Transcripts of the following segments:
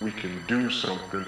we can do something.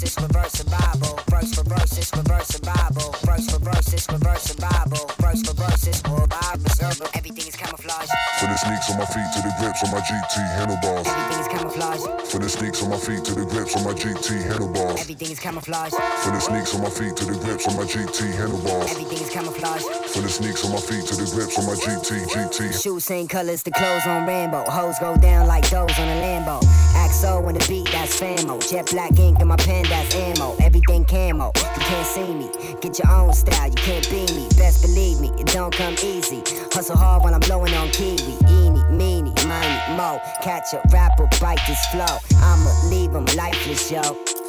Verses, reverse the Bible. Verse for verses, reverse the Bible. Verse for verses, reverse the Bible. Verse for verses, or Bible. Everything is camouflage. For the sneaks on my feet to the grips on my GT handlebars. Everything is camouflage. For the sneaks on my feet to the grips on my GT handlebars. Everything is camouflage. For the sneaks on my feet to the grips on my GT handlebars. Everything is camouflage. For the sneaks on my feet to the grips on my GT GT. Shoes same colors, the clothes on Rambo. Hoes go down like those on a Lambo. Axo on the beat, that's famo. Jet black ink in my pen, that's ammo. Everything camo. You can't see me. Get your own style, you can't be me. Best believe me, it don't come easy. Hustle hard while I'm blowing on kiwi. Eeny, meeny, miny, mo. Catch a rapper, bite this flow. I'ma leave 'em lifeless, yo.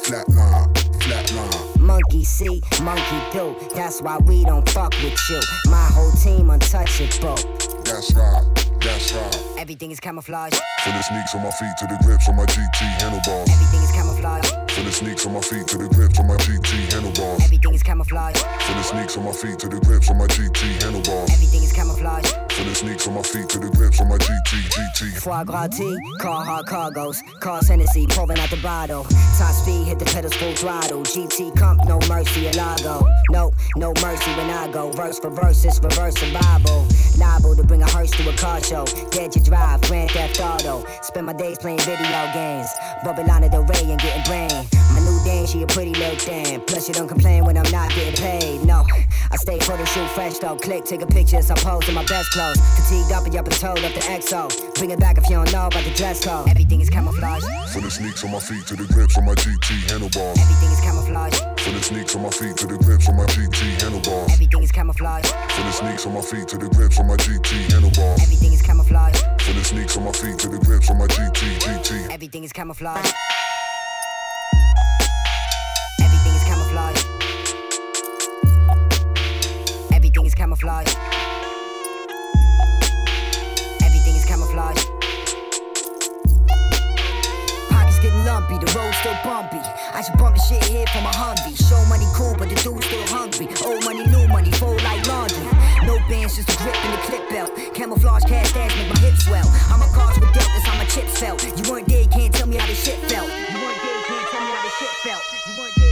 Flatline, flatline. Monkey see, monkey do. That's why we don't fuck with you. My whole team untouchable. That's right, that's right. Everything is camouflage. The sneaks on my feet to the grips on my GT handlebars. Everything is camouflage. The sneaks on my feet to the grips on my GT handlebars. Everything is camouflage. The sneaks on my feet to the grips on my GT handlebars. Everything is camouflage. The sneaks on my feet to the grips on my GT GT. Foie gras tea, car hard cargos, cars Hennessy, pouring out the bottle. Top speed, hit the pedals full throttle. GT comp, no mercy, a lago. No, no mercy when I go. Verse for verse, it's reverse Bible. Liable to bring a hearse to a car show. Get your drive, Grand Theft Auto. Spend my days playing video games. Bubble Babylon Del Rey and getting brain. My new dame, she a pretty little thing. Plus, she don't complain when I'm not getting paid. No, I stay photo shoot fresh though. Click, take a picture, so I pose in my best clothes. Fatigued up and up and told up the XO. Bring it back if you don't know about the dress code. Everything is camouflage. For the sneaks on my feet to the grips on my GT handlebars. Everything is camouflage. For the sneaks on my feet to the grips on my GT handlebars. Everything is camouflage. For the sneaks on my feet to the grips on my GT handlebars. Everything is camouflage. For the sneaks on my feet to the grips on my GT GT. Everything is camouflage. Still bumpy. I should bump the shit here for my Humvee. Show money cool, but the dude's still hungry. Old money, new money, fold like laundry. No bands, just a grip in the clip belt. Camouflage cash stash make my hips swell. How my cards were dealt, how my chips felt. You weren't there, can't tell me how this shit felt. You weren't there, can't tell me how this shit felt. You weren't there,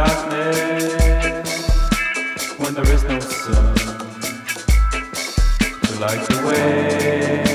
darkness when there is no sun to light the way.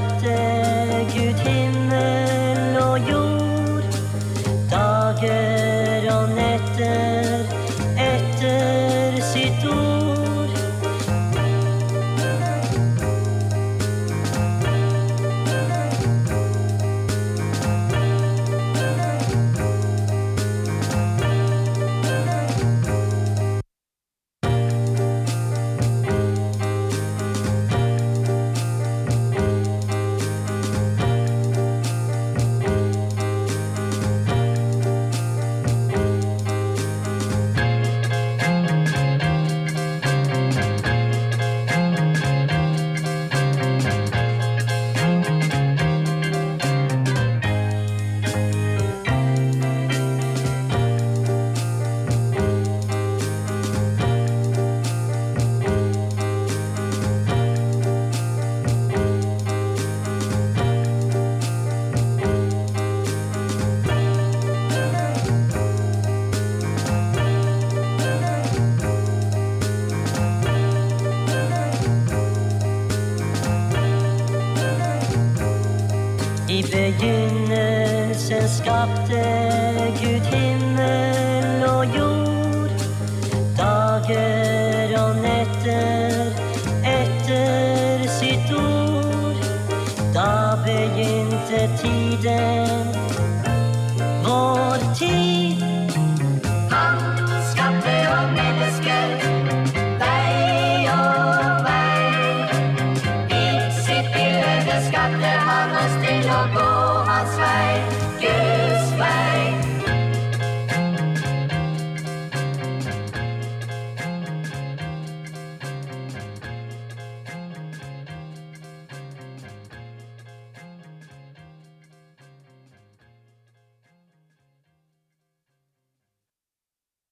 Begynnelsen skapte begynnelsen skapte Gud himmel